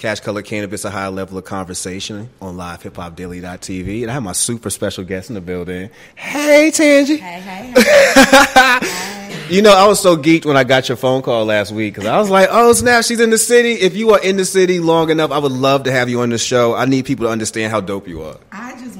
Cash Color Cannabis, a high level of conversation on livehiphopdaily.tv. And I have my super special guest in the building. Hey, Tangie. Hey, hey, hey. you know, I was so geeked when I got your phone call last week because I was like, oh, snap, she's in the city. If you are in the city long enough, I would love to have you on the show. I need people to understand how dope you are.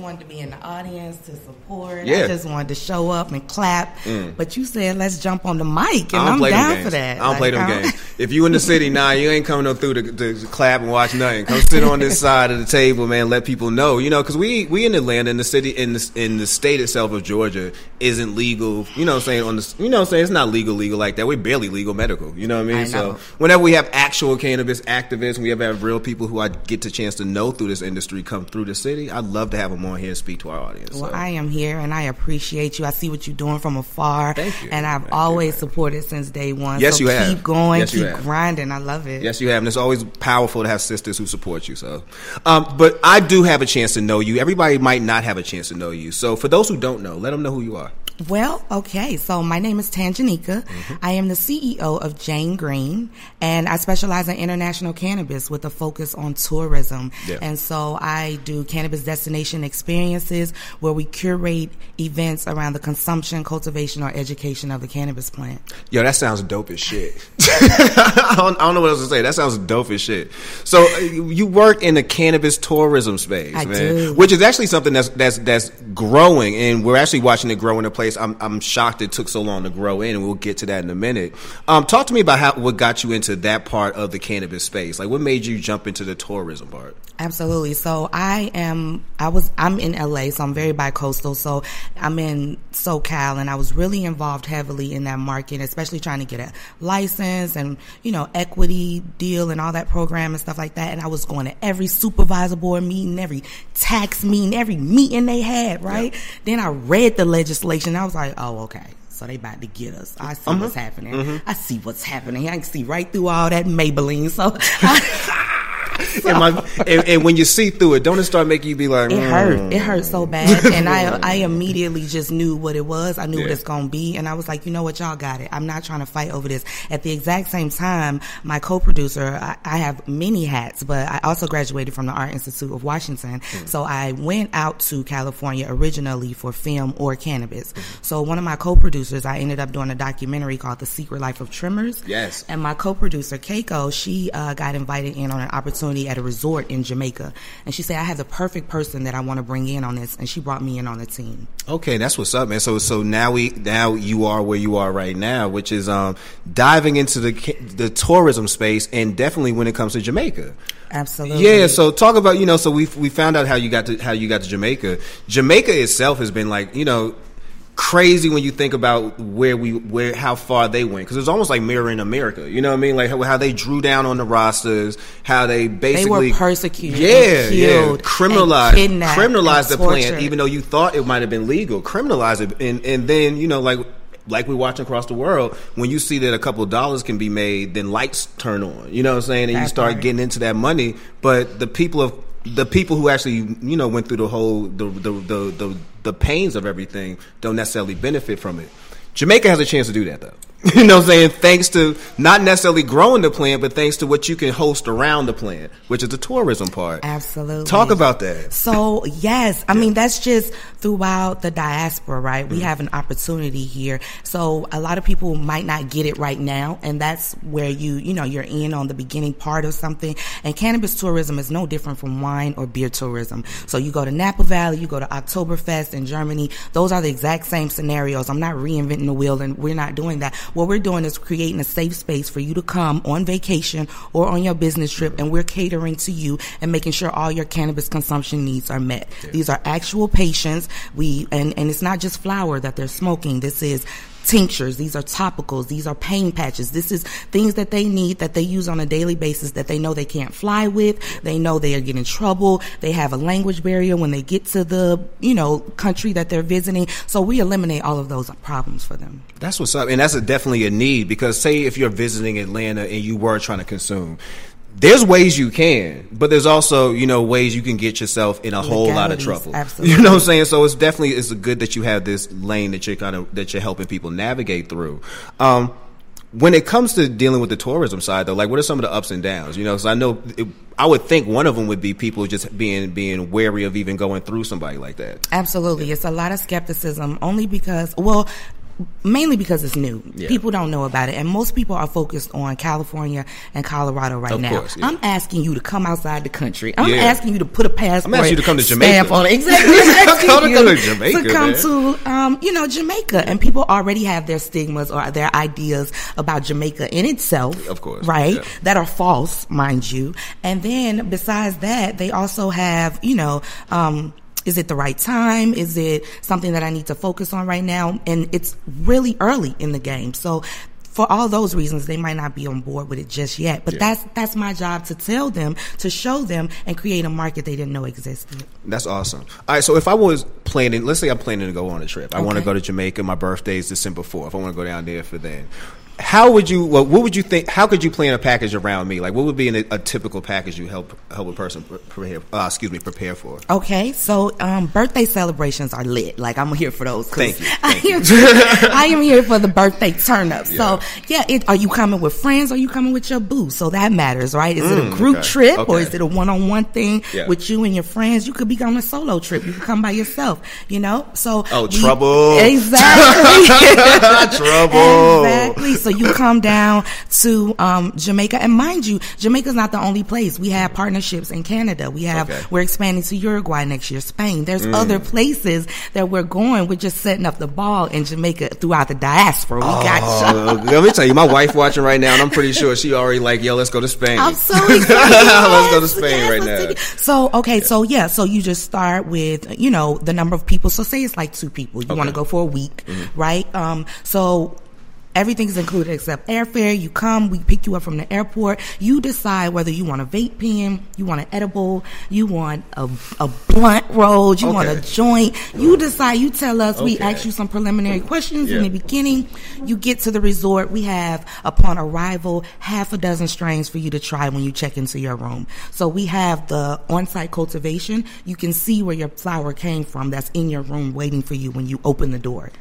Wanted to be in the audience to support. Yeah. I just wanted to show up and clap. Mm. But you said, let's jump on the mic, and I'm down for that. I don't like, play them games. If you in the city, nah, you ain't coming up through the, the clap and watch nothing. Come sit on this side of the table, man. Let people know, you know, because we we in Atlanta, in the city, in the in the state itself of Georgia, isn't legal. You know, what I'm saying on the, you know, what I'm saying it's not legal, legal like that. We're barely legal medical. You know what I mean? I so whenever we have actual cannabis activists, we have, have real people who I get the chance to know through this industry come through the city. I'd love to have them on here and speak to our audience. Well, so. I am here and I appreciate you. I see what you're doing from afar. Thank you. And I've Thank always you. supported since day one. Yes, so you have. Keep going, yes, keep grinding. I love it. Yes, you have. And it's always powerful to have sisters who support you. So, um, but I do have a chance to know you. Everybody might not have a chance to know you. So, for those who don't know, let them know who you are. Well, okay. So my name is Tanjanika. Mm-hmm. I am the CEO of Jayn Green, and I specialize in international cannabis with a focus on tourism. Yeah. And so I do cannabis destination experiences where we curate events around the consumption, cultivation, or education of the cannabis plant. Yo, that sounds dope as shit. I, don't, I, don't, know what else to say. That sounds dope as shit. So uh, you work in the cannabis tourism space, I man, do. which is actually something that's that's that's growing, and we're actually watching it grow in a place. I'm I'm shocked it took so long to grow in, and we'll get to that in a minute. Um, talk to me about how what got you into that part of the cannabis space. Like, what made you jump into the tourism part? Absolutely. So I am. I was. I'm in LA, so I'm very bi-coastal. So I'm in SoCal, and I was really involved heavily in that market, especially trying to get a license and you know equity deal and all that program and stuff like that. And I was going to every supervisor board meeting, every tax meeting, every meeting they had. Right. Yeah. Then I read the legislation. I was like, oh, okay. So they about to get us. I see uh-huh. what's happening. Mm-hmm. I see what's happening. I can see right through all that Maybelline. So. I, and, my, and, and, when you see through it, don't it start making you be like, mm. it hurt. It hurt so bad, and I I immediately just knew what it was. I knew yeah. what it's gonna be, and I was like, you know what, y'all got it. I'm not trying to fight over this. At the exact same time, my co-producer, I, I have many hats, but I also graduated from the Art Institute of Washington, mm. so I went out to California originally for film or cannabis. Mm. So one of my co-producers, I ended up doing a documentary called The Secret Life of Trimmers. Yes, and my co-producer Keiko, she uh, got invited in on an opportunity at a resort in Jamaica. And she said, I have the perfect person that I want to bring in on this. And she brought me in on the team. Okay, that's what's up, man. So, so now we, now you are where you are right now, which is, um, diving into the, the tourism space and definitely when it comes to Jamaica. Absolutely. Yeah. So talk about, you know, so we, we found out how you got to, how you got to Jamaica. Jamaica itself has been like, you know, crazy when you think about where we where how far they went because it's almost like mirroring America. You know what I mean? Like how, how they drew down on the Rastas, how they basically they were persecuted, yeah, yeah, criminalized, criminalized the plant, even though you thought it might have been legal, criminalized it, and and then you know like like we're watching across the world, when you see that a couple of dollars can be made, then lights turn on. You know what I'm saying? And that you start part. getting into that money. But the people of the people who actually you know went through the whole the the the the, the pains of everything don't necessarily benefit from it. Jamaica has a chance to do that though. You know what I'm saying? Thanks to not necessarily growing the plant, but thanks to what you can host around the plant, which is the tourism part. Absolutely. Talk about that. So, yes, I yeah. mean, that's just throughout the diaspora, right? We mm-hmm. have an opportunity here. So, a lot of people might not get it right now, and that's where you, you know, you're in on the beginning part of something. And cannabis tourism is no different from wine or beer tourism. So, you go to Napa Valley, you go to Oktoberfest in Germany. Those are the exact same scenarios. I'm not reinventing the wheel, and we're not doing that what we're doing is creating a safe space for you to come on vacation or on your business trip, and we're catering to you and making sure all your cannabis consumption needs are met. Yeah. These are actual patients. We and and it's not just flower that they're smoking. This is tinctures, these are topicals, these are pain patches. This is things that they need that they use on a daily basis that they know they can't fly with. They know they are getting trouble. They have a language barrier when they get to the, you know, country that they're visiting. So we eliminate all of those problems for them. That's what's up. And that's a, definitely a need because say if you're visiting Atlanta and you were trying to consume, there's ways you can, but there's also you know ways you can get yourself in a whole lot of trouble. Absolutely. You know what I'm saying? So it's definitely it's good that you have this lane that you're kind of that you're helping people navigate through. Um, when it comes to dealing with the tourism side, though, like what are some of the ups and downs? You know, because I know it, I would think one of them would be people just being being wary of even going through somebody like that. Absolutely, yeah. it's a lot of skepticism, only because well, mainly because it's new. Yeah. People don't know about it, and most people are focused on California and Colorado right of now. Course, yeah. I'm asking you to come outside the country. I'm yeah. asking you to put a passport. I'm asking you to come to Jamaica. on it. Exactly. come to, come to Jamaica. To come man. to, um, you know, Jamaica, and people already have their stigmas or their ideas about Jamaica in itself. Of course, right? That are false, mind you. And then besides that, they also have, you know. Um, is it the right time? Is it something that I need to focus on right now? And it's really early in the game. So for all those reasons, they might not be on board with it just yet. But yeah. that's that's my job to tell them, to show them, and create a market they didn't know existed. That's awesome. All right, so if I was planning, let's say I'm planning to go on a trip, I okay. want to go to Jamaica. My birthday is December fourth. I want to go down there for then how would you well, what would you think how could you plan a package around me? Like what would be a, a typical package you help help a person prepare uh, excuse me prepare for? Okay so um, birthday celebrations are lit. Like i'm here for those. Thank you, thank I, am, I am here for the birthday turn up. Yeah. so yeah. it, are you coming with friends? Or are you coming with your boo? So that matters right? Is mm, it a mm, group okay. trip okay. or is it a one-on-one thing yeah. with you and your friends? You could be on a solo trip. You could come by yourself you know? So oh we, trouble. Exactly. Trouble. Exactly. So so you come down to um, Jamaica, and mind you, Jamaica's not the only place. We have partnerships in Canada. We have okay. we're expanding to Uruguay next year, Spain. There's mm. other places that we're going. We're just setting up the ball in Jamaica throughout the diaspora. We oh, got. let me tell you, my wife watching right now, and I'm pretty sure she already like, yo, let's go to Spain. I'm so excited. let's go to Spain yes, right now. So okay, yeah. so yeah, so you just start with you know the number of people. So say it's like two people. You okay. want to go for a week, mm-hmm. right? Um, so Everything's included except airfare. You come, we pick you up from the airport. You decide whether you want a vape pen, you want an edible, you want a, a blunt roll, you okay. want a joint. You decide, you tell us, okay. we ask you some preliminary questions yeah. in the beginning. You get to the resort. We have, upon arrival, half a dozen strains for you to try when you check into your room. So we have the on-site cultivation. You can see where your flower came from that's in your room waiting for you when you open the door.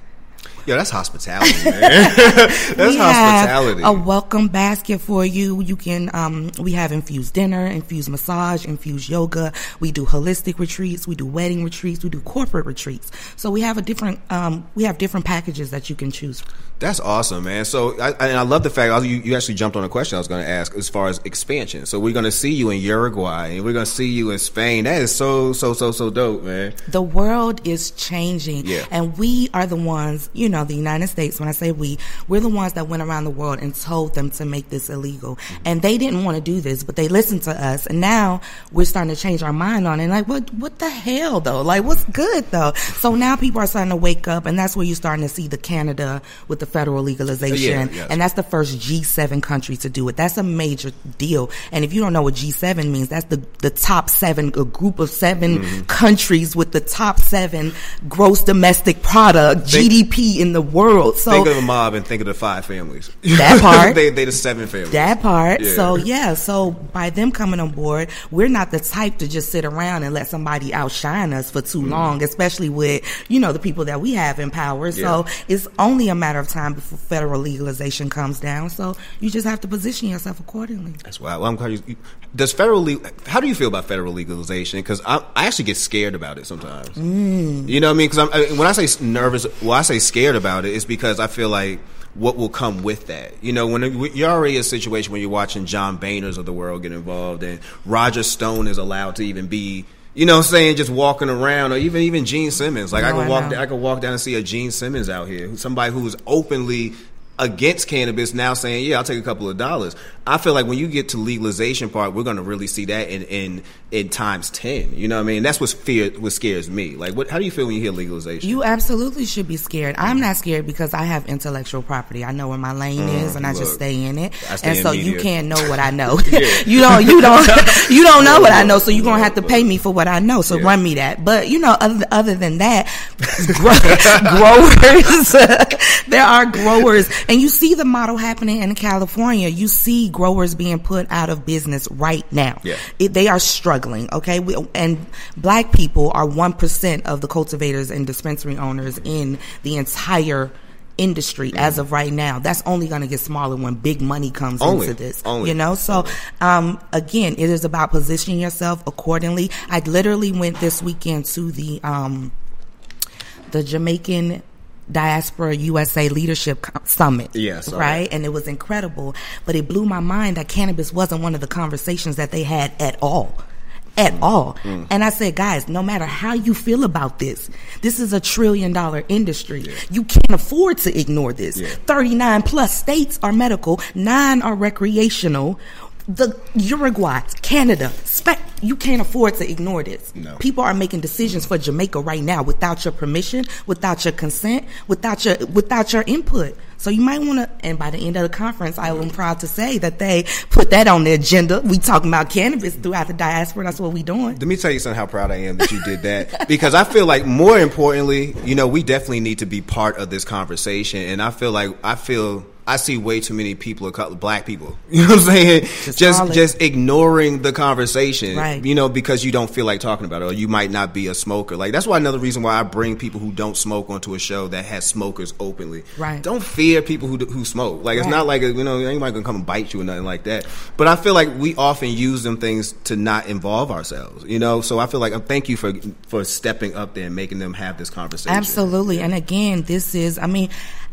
Yo, that's hospitality, man. that's we hospitality. a welcome basket for you. You can um, we have infused dinner, infused massage, infused yoga. We do holistic retreats, we do wedding retreats, we do corporate retreats. So we have a different um, we have different packages that you can choose. That's awesome, man. So I, and I love the fact you, you actually jumped on a question I was going to ask as far as expansion. So we're going to see you in Uruguay and we're going to see you in Spain. That is so so so so dope, man. The world is changing, yeah. and we are the ones, you know, the United States. When I say we, we're the ones that went around the world and told them to make this illegal, mm-hmm. and they didn't want to do this, but they listened to us, and now we're starting to change our mind on it. Like, what what the hell though? Like, what's good though? So now people are starting to wake up, and that's where you're starting to see the Canada with the federal legalization. Yeah, yes. And that's the first G7 country to do it. That's a major deal. And if you don't know what G7 means, that's the, the top seven, a group of 7 mm-hmm. countries with the top seven gross domestic product, think, GDP in the world. So think of the mob and think of the five families. That part. they, they the seven families. That part. Yeah. So yeah, so by them coming on board, we're not the type to just sit around and let somebody outshine us for too mm-hmm. long, especially with, you know, the people that we have in power. Yeah. So it's only a matter of time before federal legalization comes down. So you just have to position yourself accordingly. That's why well, I'm glad you. Does federal how do you feel about federal legalization? Because I, I, actually get scared about it sometimes. Mm. You know what I mean? Because I, when I say nervous, well, I say scared about it's because I feel like what will come with that. You know, when it, you're already in a situation when you're watching John Boehners of the world get involved, and Roger Stone is allowed to even be you know what I'm saying, just walking around, or even even Gene Simmons. Like no, I could walk, I, I could walk down and see a Gene Simmons out here, somebody who's openly against cannabis now saying, yeah, I'll take a couple of dollars. I feel like when you get to legalization part, we're going to really see that in, in, in times 10. You know what I mean? That's what fear, what scares me. Like, what, how do you feel when you hear legalization? You absolutely should be scared. I'm not scared because I have intellectual property. I know where my lane mm, is and I just stay in it. Stay and in so media. you can't know what I know. you don't, you don't, you don't know what I know. So you're going to have to pay me for what I know. So yeah. run me that. But you know, other, other than that, growers, there are growers and you see the model happening in California. You see growers being put out of business right now. Yeah. It, they are struggling, okay? We, and black people are 1% of the cultivators and dispensary owners in the entire industry as of right now. That's only going to get smaller when big money comes only, into this. Only. You know, so um, again, it is about positioning yourself accordingly. I literally went this weekend to the um, the Jamaican Diaspora USA Leadership Summit. Yes. Right? And it was incredible. But it blew my mind that cannabis wasn't one of the conversations that they had at all. At mm. all. Mm. And I said, guys, no matter how you feel about this, this is a trillion dollar industry. Yeah. You can't afford to ignore this. Yeah. 39 plus states are medical, nine are recreational the Uruguay, Canada, you can't afford to ignore this. No. People are making decisions for Jamaica right now without your permission, without your consent, without your without your input. So you might want to. And by the end of the conference, I am proud to say that they put that on the agenda. We talking about cannabis throughout the diaspora. That's what we doing. Let me tell you something. How proud I am that you did that because I feel like more importantly, you know, we definitely need to be part of this conversation. And I feel like I feel I see way too many people black people. You know what I'm saying? Just just, just, ignoring the conversation, right. you know, because you don't feel like talking about it, or you might not be a smoker. Like that's why another reason why I bring people who don't smoke onto a show that has smokers openly. Right. Don't fear people who who smoke. Like it's right. not like you know anybody gonna come and bite you or nothing like that. But I feel like we often use them things to not involve ourselves. You know, so I feel like uh, thank you for for stepping up there and making them have this conversation. Absolutely. Yeah. And again, this is I mean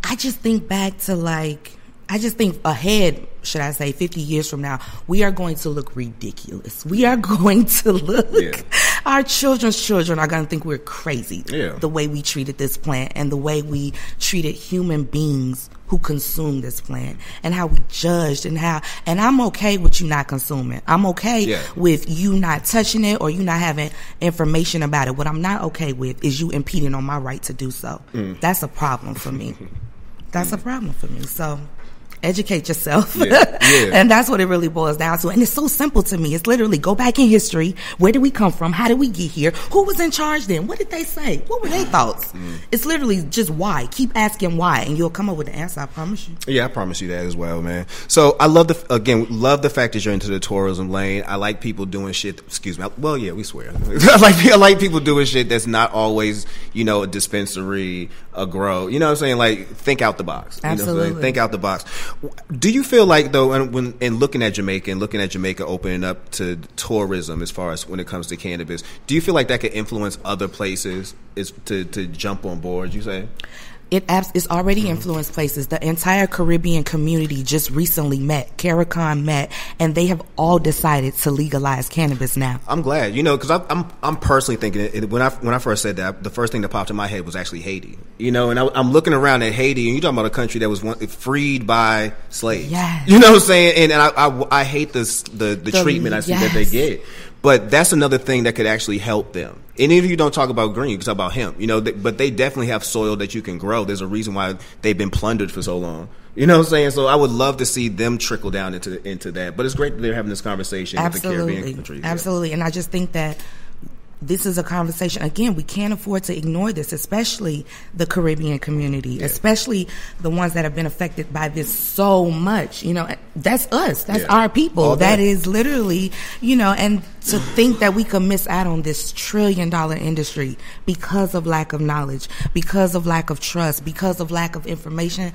I just think back to like, I just think ahead, should I say, 50 years from now, we are going to look ridiculous. We are going to look, yeah. our children's children are going to think we're crazy. Yeah. The way we treated this plant and the way we treated human beings who consume this plant and how we judged and how, and I'm okay with you not consuming. I'm okay yeah. with you not touching it or you not having information about it. What I'm not okay with is you impeding on my right to do so. Mm. That's a problem for me. That's a problem for me. So educate yourself. Yeah, yeah. and that's what it really boils down to. And it's so simple to me. It's literally go back in history. Where did we come from? How did we get here? Who was in charge then? What did they say? What were their thoughts? Mm. It's literally just why. Keep asking why, and you'll come up with the answer. I promise you. Yeah, I promise you that as well, man. So I love the again love the fact that you're into the tourism lane. I like people doing shit. Excuse me. Well, yeah, we swear. I like I like people doing shit that's not always you know a dispensary, a grow. You know what I'm saying? Like think out the box. Absolutely. You know think out the box. Do you feel like though, and when in looking at Jamaica and looking at Jamaica opening up to tourism as far as when it comes to cannabis, do you feel like that could influence other places is to to jump on board? You say? It it's already influenced places. The entire Caribbean community just recently met. CARICOM met, and they have all decided to legalize cannabis now. I'm glad, you know, because I'm I'm personally thinking it, when I when I first said that, the first thing that popped in my head was actually Haiti. You know, and I, am looking around at Haiti, and you're talking about a country that was one, freed by slaves. Yes. You know what I'm saying? And, and I, I, I hate this the the, the treatment I see yes. that they get. But that's another thing that could actually help them. Any of you don't talk about green, you can talk about hemp, you know, but they definitely have soil that you can grow. There's a reason why they've been plundered for so long. You know what I'm saying? So I would love to see them trickle down into into that. But it's great that they're having this conversation Absolutely. with the Caribbean countries. Absolutely. And I just think that this is a conversation. Again we can't afford to ignore this especially the caribbean community yeah. especially the ones that have been affected by this so much. You know that's us. That's yeah. our people. That is literally you know and to think that we could miss out on this trillion dollar industry because of lack of knowledge because of lack of trust because of lack of information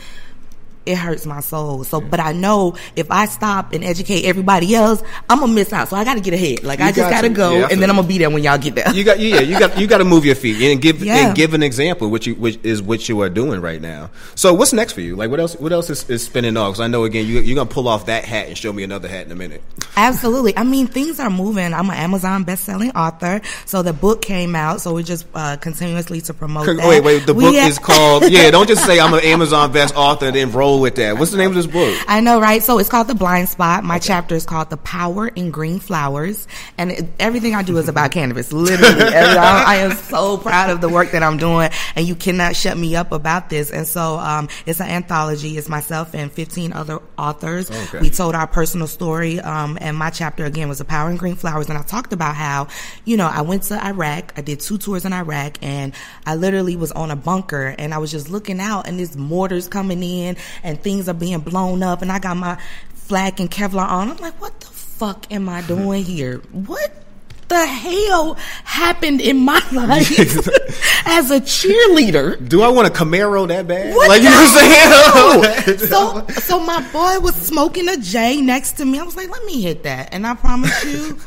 it hurts my soul. So, but I know if I stop and educate everybody else, I'm gonna miss out. So I got to get ahead. Like you I just got to go, yeah, and then I'm gonna be there when y'all get there. You got, yeah, you got, you got to move your feet and give yeah. and give an example, which you, which is what you are doing right now. So, what's next for you? Like, what else? What else is, is spinning off? Because I know again, you, you're gonna pull off that hat and show me another hat in a minute. Absolutely. I mean, things are moving. I'm an Amazon best-selling author, so the book came out. So we're just uh, continuously to promote. Wait, that. wait. The book is called. Yeah, don't just say I'm an Amazon best author and then roll with that. What's the name? of this book? I know, right? So it's called The Blind Spot. My okay. chapter is called The Power in Green Flowers. And it, everything I do is about cannabis, literally. I, I, am so proud of the work that I'm doing, and you cannot shut me up about this. And so um, it's an anthology. It's myself and 15 other authors. Okay. We told our personal story, um, and my chapter, again, was The Power in Green Flowers. And I talked about how, you know, I went to Iraq. I did two tours in Iraq, and I literally was on a bunker, and I was just looking out, and there's mortars coming in, and things are being blown up and I got my flak and Kevlar on. I'm like, what the fuck am I doing here? What the hell happened in my life? as a cheerleader. Do I want a Camaro that bad? What like you know what I'm saying? so, so my boy was smoking a J next to me. I was like, let me hit that, and I promise you,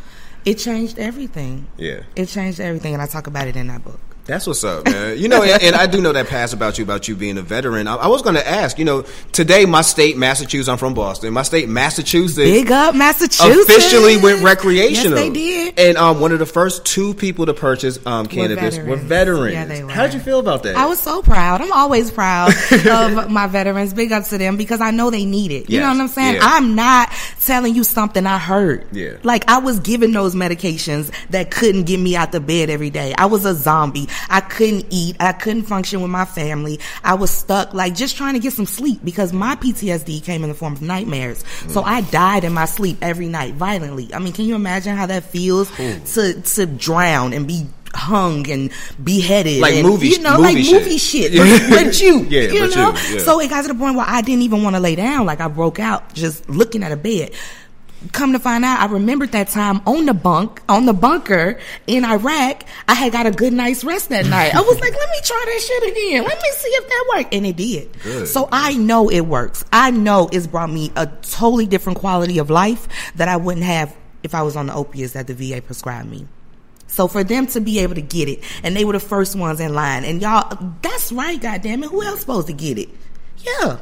it changed everything. Yeah, it changed everything, and I talk about it in that book. That's what's up, man. You know, and, and, I do know that past about you, about you being a veteran. I, I was going to ask, you know, today my state, Massachusetts, I'm from Boston. My state, Massachusetts, big up Massachusetts, officially went recreational. Yes, they did. And um, one of the first two people to purchase um, cannabis were veterans. Were veterans. Yeah, they were. How did you feel about that? I was so proud. I'm always proud of my veterans. Big up to them because I know they need it. You yes. know what I'm saying? Yeah. I'm not telling you something I heard. Yeah. Like I was given those medications that couldn't get me out the bed every day. I was a zombie. I couldn't eat. I couldn't function with my family. I was stuck, like just trying to get some sleep because my PTSD came in the form of nightmares. Mm. So I died in my sleep every night violently. I mean, can you imagine how that feels to to drown and be hung and beheaded, like and, movie, you know, movie like shit. movie shit. But, but you, yeah, you but know. You, yeah. So it got to the point where I didn't even want to lay down. Like I broke out just looking at a bed come to find out, I remembered that time on the bunk, on the bunker in Iraq. I had got a good night's rest that night. I was like, let me try that shit again. Let me see if that worked. And it did. Good. So I know it works. I know it's brought me a totally different quality of life that I wouldn't have if I was on the opiates that the VA prescribed me. So for them to be able to get it, and they were the first ones in line, and y'all, that's right, goddamn it, who else supposed to get it? Yeah,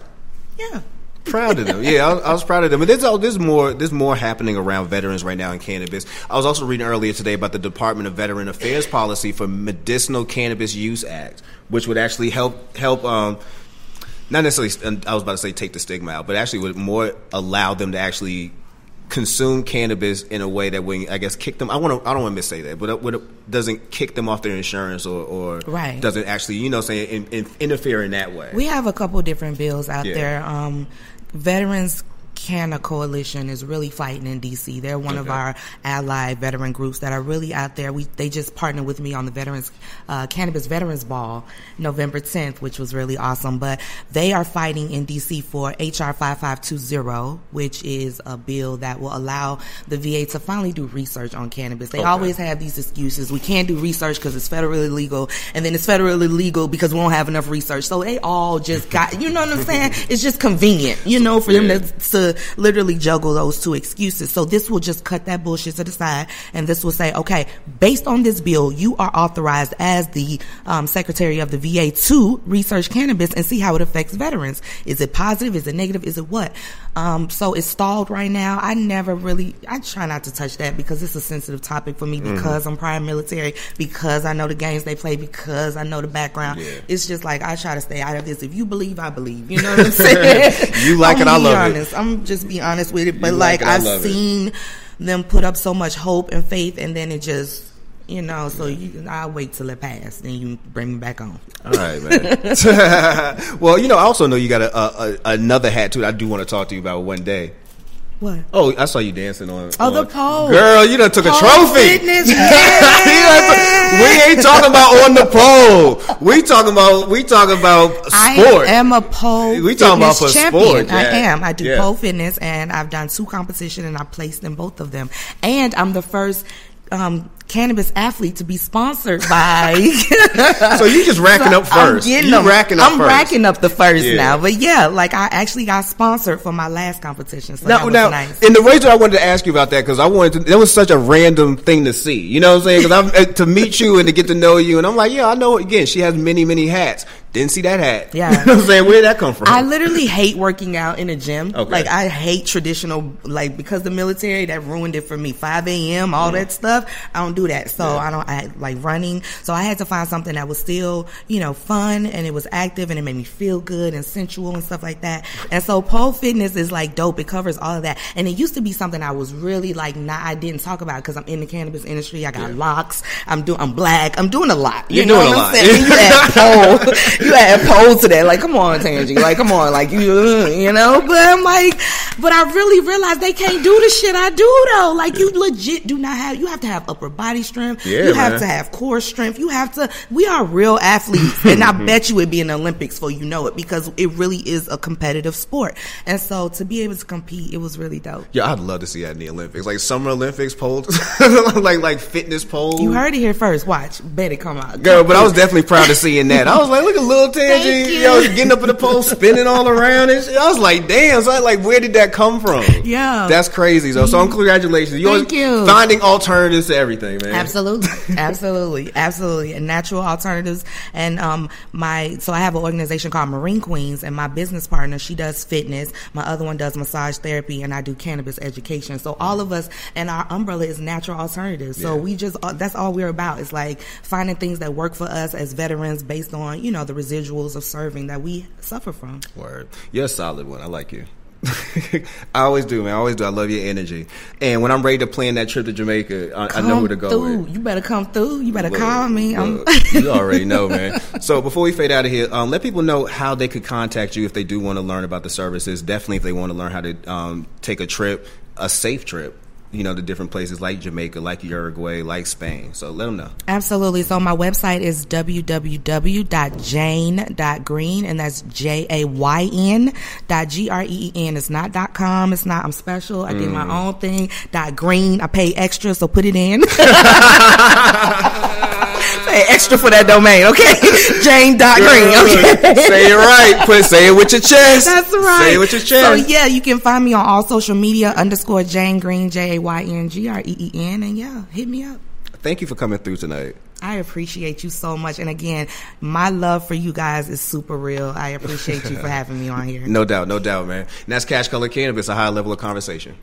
yeah proud of them. Yeah, I, I, was proud of them. But there's, there's more there's more happening around veterans right now in cannabis. I was also reading earlier today about the Department of Veteran Affairs policy for Medicinal Cannabis Use Act, which would actually help help. Um, not necessarily, I was about to say take the stigma out, but actually would more allow them to actually consume cannabis in a way that when I guess kick them. I want to. I don't want to missay that, but it, it doesn't kick them off their insurance or, or right. doesn't actually you know saying in, in, interfere in that way. We have a couple different bills out yeah. there. Um, veterans Canna Coalition is really fighting in DC. They're one okay. of our allied veteran groups that are really out there. We they just partnered with me on the Veterans uh, Cannabis Veterans Ball November 10th, which was really awesome. But they are fighting in DC for HR 5520, which is a bill that will allow the VA to finally do research on cannabis. They okay. always have these excuses. We can't do research because it's federally legal, and then it's federally legal because we won't have enough research. So they all just got, you know what I'm saying? It's just convenient, you know, for yeah. them to, to literally juggle those two excuses. So this will just cut that bullshit to the side, and this will say, okay, based on this bill, you are authorized as the um, secretary of the VA to research cannabis and see how it affects veterans. Is it positive? Is it negative? Is it what? Um, so it's stalled right now. I never really, I try not to touch that because it's a sensitive topic for me mm-hmm. because I'm prior military, because I know the games they play, because I know the background. Yeah. It's just like I try to stay out of this. If you believe, I believe. You know what I'm saying? you like it, I love honest. it. I'm just be honest with it, but like, like it, I've seen it. them put up so much hope and faith, and then it just you know, so you, I'll wait till it passes, then you bring me back on. All right, man. well, you know, I also know you got a, a, a, another hat too. I do want to talk to you about one day. What? Oh, I saw you dancing on. Oh, on, the pole. Girl, you done took pole a trophy. Fitness, we ain't talking about on the pole. We talking about we talking about sport. I am a pole. We talking about for champion. sport. Yeah. I am. I do yeah. pole fitness, and I've done two competition, and I placed in both of them. And I'm the first um, cannabis athlete to be sponsored by. so you just racking so up first. I'm you racking up I'm first. racking up the first yeah. now, but yeah, like I actually got sponsored for my last competition. So now, now nice. in the reason I wanted to ask you about that because I wanted to. That was such a random thing to see. You know what I'm saying? Because uh, to meet you and to get to know you, and I'm like, yeah, I know. Again, she has many, many hats. Didn't see that hat. Yeah. You know what I'm saying? Where did that come from? I literally hate working out in a gym. Okay. Like I hate traditional like because the military that ruined it for me. Five AM, all mm. that stuff. I don't do that. So yeah. I don't I like running. So I had to find something that was still, you know, fun and it was active and it made me feel good and sensual and stuff like that. And so pole fitness is like dope. It covers all of that. And it used to be something I was really like not I didn't talk about because I'm in the cannabis industry. I got yeah. locks. I'm doing I'm black. I'm doing a lot. You You're know doing what a I'm lot. Saying? you pole you add pole to that. Like, come on, Tangy. Like, come on. Like, you, you know? But I'm like, but I really realized they can't do the shit I do though. Like, you legit do not have, you have to have upper body strength. Yeah, you have to have core strength. You have to. We are real athletes, and I mm-hmm. bet you it'd be in the Olympics for you know it because it really is a competitive sport. And so to be able to compete, it was really dope. Yeah, I'd love to see that in the Olympics, like Summer Olympics polls, like like fitness polls. You heard it here first. Watch, bet it come out. Girl, but I was definitely proud of seeing that. I was like, look at little Tangy, you. know, getting up in the pole, spinning all around and shit. I was like, damn, so I like, where did that come from? Yeah, that's crazy. So, so congratulations. You Thank you. Finding alternatives to everything, man. Absolutely, absolutely, absolutely, and natural alternatives. And um, my so I have an organization called Marine Queens, and my business partner she does fitness. My other one does massage therapy, and I do cannabis education. So all of us, and our umbrella is natural alternatives. So yeah. we just uh, that's all we're about. It's like finding things that work for us as veterans based on you know the residuals of serving that we suffer from. Word, you're a solid one. I like you. I always do, man. I always do. I love your energy. And when I'm ready to plan that trip to Jamaica, I, I know who to go through. with. You better come through. You better look, call me. Look, you already know, man. So before we fade out of here, um, let people know how they could contact you if they do want to learn about the services. Definitely, if they want to learn how to um, take a trip, a safe trip you know, the different places like Jamaica, like Uruguay, like Spain. So let them know. Absolutely. So my website is www.jayn.green and that's J A Y N dot G R E E N. It's not dot com. It's not, I'm special. I mm. did my mm. own thing. Dot green. I pay extra, so put it in. Pay extra for that domain, okay? Jayn dot green, okay? say it right. Put say it with your chest. That's right. Say it with your chest. So yeah, you can find me on all social media underscore Jayn Green J A Y N G R E E N, and yeah, hit me up. Thank you for coming through tonight. I appreciate you so much. And again, my love for you guys is super real. I appreciate you for having me on here. No doubt, no doubt, man. And that's Cash Color Cannabis, a high level of conversation.